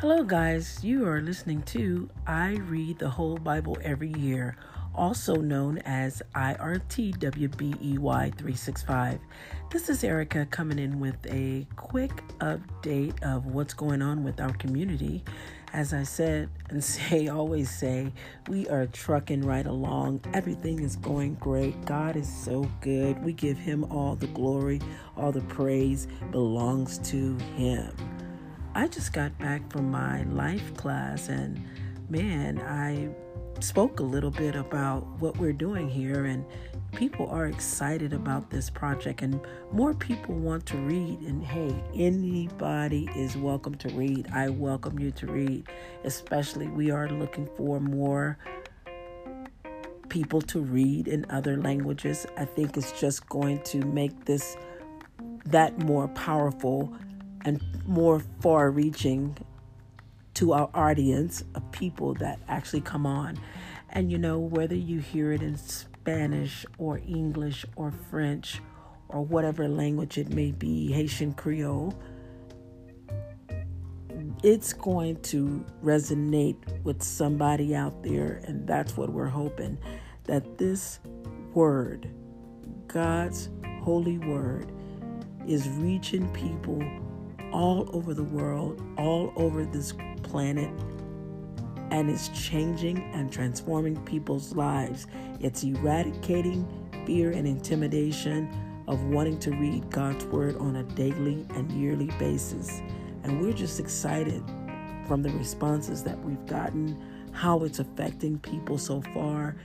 Hello, guys. You are listening to I Read the Whole Bible Every Year, also known as IRTWBEY 365. This is Erica coming in with a quick update of what's going on with our community. As I said and say, always say, we are trucking right along. Everything is going great. God is so good. We give Him all the glory, all the praise belongs to Him. I just got back from my life class and man, I spoke a little bit about what we're doing here and people are excited about this project and more people want to read and hey anybody is welcome to read. I welcome you to read especially we are looking for more people to read in other languages. I think it's just going to make this that more powerful and more far reaching to our audience of people that actually come on. And you know, whether you hear it in Spanish or English or French or whatever language it may be, Haitian Creole, it's going to resonate with somebody out there. And that's what we're hoping that this word, God's holy word, is reaching people all over the world, all over this planet, and it's changing and transforming people's lives. It's eradicating fear and intimidation of wanting to read God's Word on a daily and yearly basis. And we're just excited from the responses that we've gotten, how it's affecting people so far.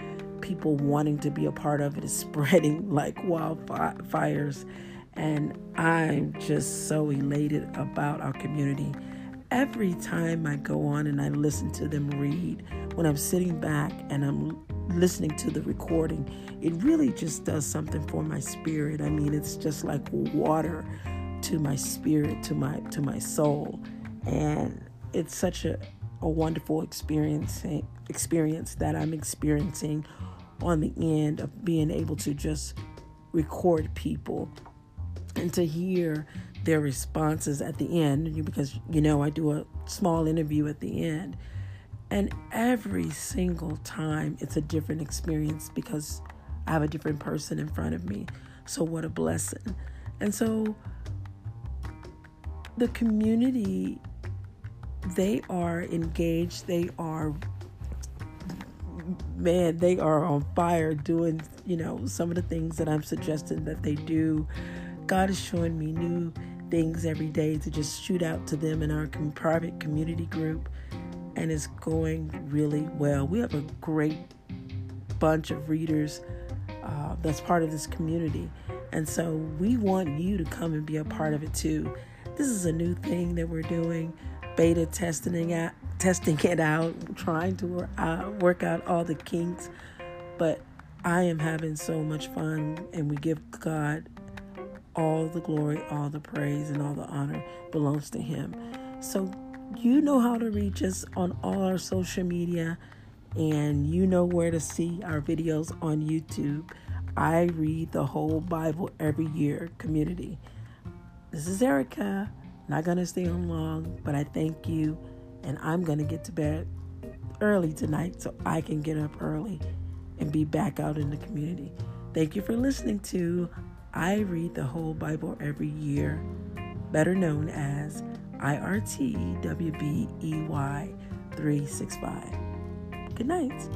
People wanting to be a part of it is spreading like wildfires and I'm just so elated about our community. Every time I go on and I listen to them read, when I'm sitting back and I'm listening to the recording, it really just does something for my spirit. I mean, it's just like water to my spirit, to my to my soul. And it's such a, a wonderful experience experience that I'm experiencing on the end of being able to just record people and to hear their responses at the end because you know I do a small interview at the end. And every single time it's a different experience because I have a different person in front of me. So what a blessing. And so the community they are engaged. They are man they are on fire doing you know some of the things that I'm suggesting that they do God is showing me new things every day to just shoot out to them in our private community group, and it's going really well. We have a great bunch of readers uh, that's part of this community, and so we want you to come and be a part of it too. This is a new thing that we're doing, beta testing it, testing it out, trying to uh, work out all the kinks, but I am having so much fun, and we give God all the glory, all the praise, and all the honor belongs to Him. So, you know how to reach us on all our social media, and you know where to see our videos on YouTube. I read the whole Bible every year, community. This is Erica. Not going to stay on long, but I thank you, and I'm going to get to bed early tonight so I can get up early and be back out in the community. Thank you for listening to I read the whole Bible every year, better known as IRTWBEY 365. Good night.